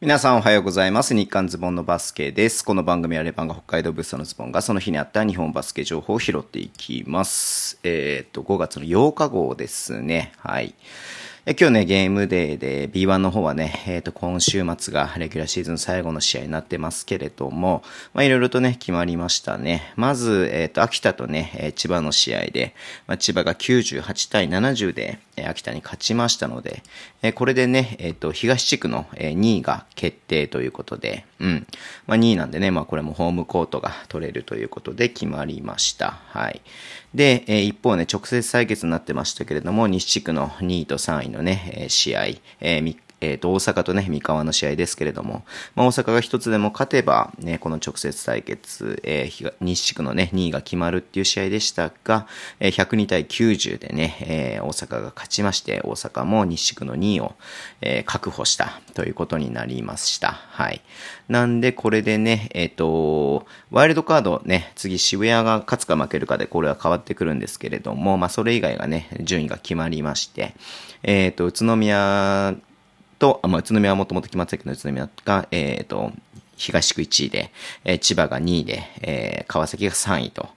皆さんおはようございます。日刊ズボンのバスケです。この番組はレバンが北海道ブースのズボンがその日にあった日本バスケ情報を拾っていきます。えっ、と、5月の8日号ですね。はい。え今日ね、ゲームデーで B1 の方はね、えっ、と、今週末がレギュラーシーズン最後の試合になってますけれども、まあ、いろいろとね、決まりましたね。まず、えっ、と、秋田とね、え千葉の試合で、まあ、千葉が98対70で、え秋田に勝ちましたので、えこれでね、えっ、と、東地区の、え2位が決定ということで、うん。まあ、2位なんでね、まあ、これもホームコートが取れるということで決まりました。はい。で、え一方ね、直接対決になってましたけれども、西地区の2位と3位のね、試合、えーみえっ、と、大阪とね、三河の試合ですけれども、まあ、大阪が一つでも勝てば、ね、この直接対決、えー西地区のね、2位が決まるっていう試合でしたが、えー102対90でね、えー大阪が勝ちまして、大阪も西地区の2位を、えー確保したということになりました。はい。なんで、これでね、えっ、と、ワイルドカードね、次渋谷が勝つか負けるかでこれは変わってくるんですけれども、まあ、それ以外がね、順位が決まりまして、えっ、と、宇都宮と、あまあ、宇都宮はもともと決まってたけど、宇都宮が、えっ、と、東区1位で、えー千葉が2位で、えー川崎が3位と。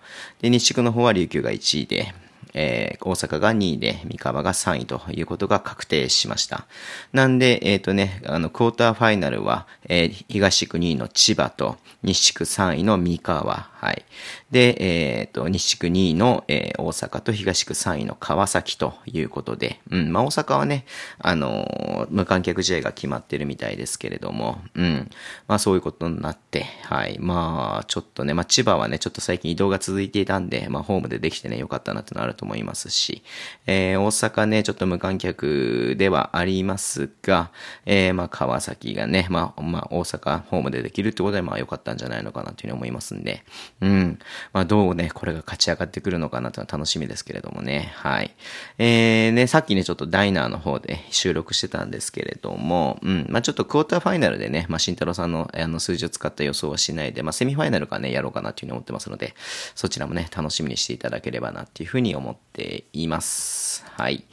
で、西区の方は琉球が1位で、えー大阪が2位で、三河が3位ということが確定しました。なんで、えっ、とね、あの、クォーターファイナルは、えー東区2位の千葉と、西区3位の三河、はい。で、えっ、と、西区2位の、えー大阪と東区3位の川崎ということで、うん、まあ、大阪はね、あのー無観客試合が決まってるみたいですけれども、うん、まあ、そういうことになって、はい。まあ、ちょっとね、まあ、千葉はね、ちょっと最近移動が続いていたんで、まあ、ホームでできてね、よかったなってのあると思いますし、えー大阪ね、ちょっと無観客ではありますが、えーまあ、川崎がね、まあ、まあ、大阪ホームでできるってことで、まあ、良かったんじゃないのかなというふうに思いますんで、うん。まあ、どうね、これが勝ち上がってくるのかなというのは楽しみですけれどもね、はい。えー、ね、さっきね、ちょっとダイナーの方で収録してたんですけれども、うん。まあ、ちょっとクォーターファイナルでね、まあ、慎太郎さんのあの数字を使った予想はしないで、まあ、セミファイナルからね、やろうかなというふうに思ってますので、そちらもね、楽しみにしていただければなっていうふうに思っています。はい。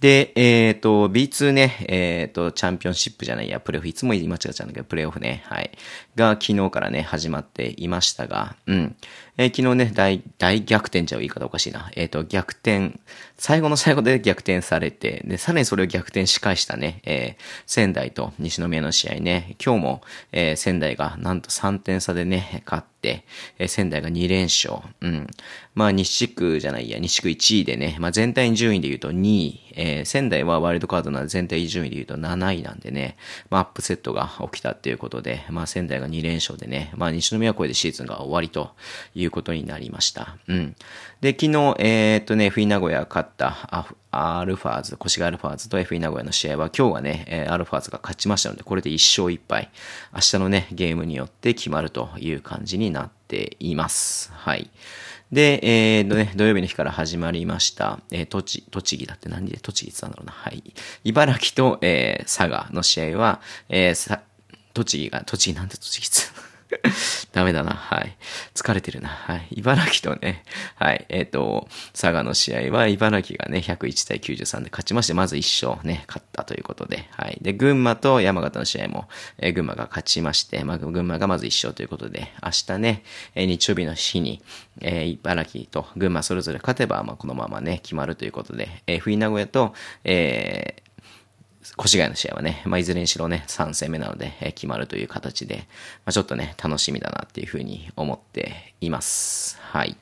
で、えっ、と、B2 ね、えっ、と、チャンピオンシップじゃないや、プレイオフ、いつも言い間違っちゃうんだけど、プレイオフね、はい。が、昨日からね、始まっていましたが、うん。えー昨日ね、大、大逆転じゃ言い方おかしいな。えっ、と、逆転、最後の最後で逆転されて、で、さらにそれを逆転し返したね、え仙台と西宮の試合ね、今日も、え仙台がなんと3点差でね、勝っ、えー仙台が2連勝。うん。まあ、西地区じゃないや、西地区1位でね、まあ、全体順位で言うと2位、えー仙台はワイルドカードな全体順位で言うと7位なんでね、まあ、アップセットが起きたっていうことで、まあ、仙台が2連勝でね、まあ、西宮はこれでシーズンが終わりということになりました。うん。で、昨日、えーっとね、FE 名古屋勝ったアルファーズ、越谷アルファーズと FE 名古屋の試合は今日はね、えアルファーズが勝ちましたので、これで1勝1敗。明日のね、ゲームによって決まるという感じになっています。はい。で、えーとね、土曜日の日から始まりました、えー、栃栃木だって何で栃木って言ったんだろうな。はい。茨城と、えー佐賀の試合は、えーさ、栃木が、栃木なんて栃木っつうの ダメだな。はい。疲れてるな。はい。茨城とね、はい。えっ、と、佐賀の試合は、茨城がね、101対93で勝ちまして、まず1勝ね、勝ったということで、はい。で、群馬と山形の試合も、えー群馬が勝ちまして、まあ、群馬がまず1勝ということで、明日ね、えー日曜日の日に、え茨城と群馬それぞれ勝てば、まあ、このままね、決まるということで、えー、冬名古屋と、えー越谷の試合はね、まあ、いずれにしろね、3戦目なので、え決まるという形で、まあ、ちょっとね、楽しみだなっていうふうに思っています。はい。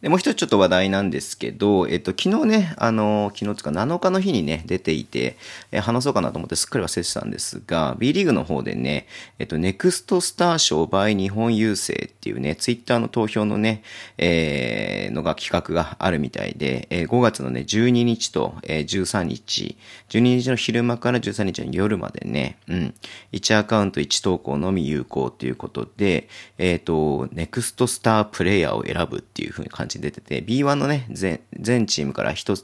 で、もう一つちょっと話題なんですけど、えっと、昨日ね、あの、昨日つか7日の日にね、出ていて、え話そうかなと思ってすっかり忘れてたんですが、B リーグの方でね、えっと、ネクストスター賞 by 日本郵政っていうね、ツイッターの投票のね、えーのが企画があるみたいで、えー5月のね、12日と、えー13日、12日の昼間から13日の夜までね、うん、1アカウント1投稿のみ有効ということで、えっ、と、ネクストスタープレイヤーを選ぶっていう風に感じで出てて、B1 のね、全、チームから一、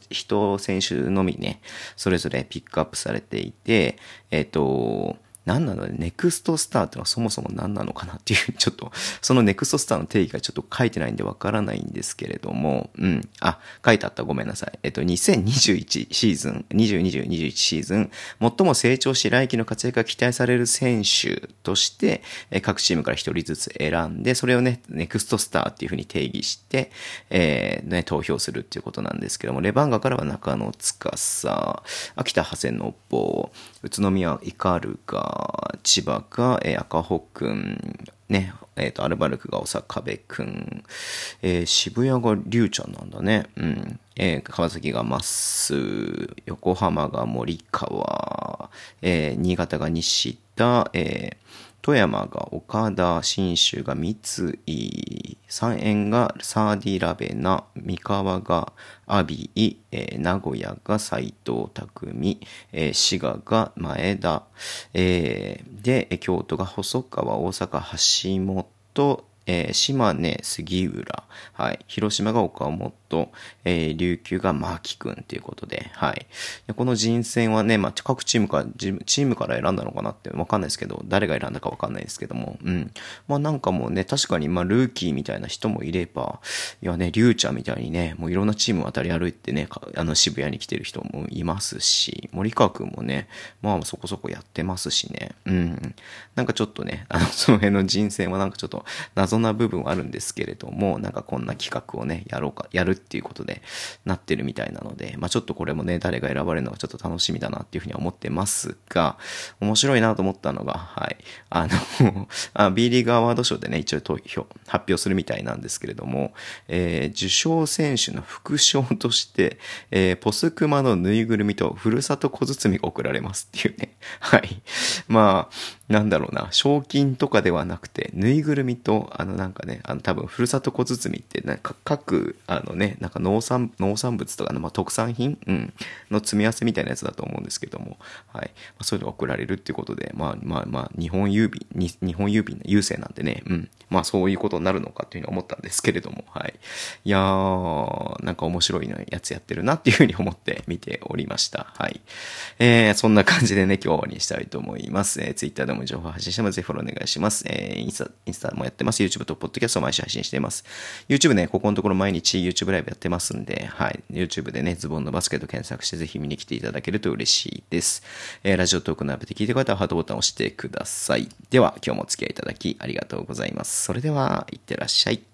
選手のみね、それぞれピックアップされていて、えっ、と、何なの？ネクストスターってのはそもそも何なのかなっていう、ちょっと、そのネクストスターの定義がちょっと書いてないんでわからないんですけれども、うん。あ、書いてあった。ごめんなさい。えっと、2021シーズン、20、20、21シーズン、最も成長し来季の活躍が期待される選手として、え各チームから一人ずつ選んで、それをね、ネクストスターっていうふうに定義して、えー、ね、投票するっていうことなんですけども、レバンガからは中野司、秋田長谷信宇都宮千葉が、えー、赤穂くん、ね、えっ、ー、と、アルバルクが小坂部くん、えー、渋谷が龍ちゃんなんだね。うん。えー、川崎がまっす横浜が森川、えー、新潟が西田、えー、富山が岡田、信州が三井、三円がサーディラベナ、三河がアビイ、えー、名古屋が斎藤匠、えー、滋賀が前田、えー、で、京都が細川、大阪橋本、えー、島根、杉浦、はい、広島が岡本、えー、琉球が牧くんということで、はい。この人選はね、まあ、各チームから、チームから選んだのかなってわかんないですけど、誰が選んだかわかんないですけども、うん。まあなんかもうね、確かに、まあルーキーみたいな人もいれば、いやね、リュウちゃんみたいにね、もういろんなチーム渡り歩いてね、あの渋谷に来てる人もいますし、森川くんもね、まあそこそこやってますしね、うん。なんかちょっとね、あの、その辺の人選はなんかちょっと謎な部分はあるんですけれども、なんかこんな企画をね、やろうか、やるっていうことでなってるみたいなので、まあちょっとこれもね、誰が選ばれるのかちょっと楽しみだなっていうふうには思ってますが、面白いなと思ったのが、はい、あの あ、B リーグアワード賞でね、一応投票、発表するみたいなんですけれども、えー、受賞選手の副賞として、えー、ポスクマのぬいぐるみとふるさと小包が贈られますっていうね。はい。まあ、なんだろうな、賞金とかではなくて、ぬいぐるみと、あのなんかね、あの多分、ふるさと小包って、なんか各、あのね、なんか農産、農産物とかの、まあ、特産品、うん、の積み合わせみたいなやつだと思うんですけども、はい。まあ、そういうのが送られるっていうことで、まあまあまあ、日本郵便、に日本郵便の郵政なんでね、うん。まあそういうことになるのかっていうふうに思ったんですけれども、はい。いやー、なんか面白いのやつやってるなっていうふうに思って見ておりました。はい。えー、そんな感じでね、今日にしたいと思います。えー、Twitter でも情報発信してます。ぜひフォローお願いします。えー、インスタ、インスタもやってます。YouTube と Podcast を毎週配信しています。YouTube ね、ここのところ毎日 YouTube ライブやってますんで、はい。YouTube でね、ズボンのバスケット検索してぜひ見に来ていただけると嬉しいです。えー、ラジオトークのアップで聞いてくれたらハートボタンを押してください。では、今日もお付き合いいただきありがとうございます。それでは、いってらっしゃい。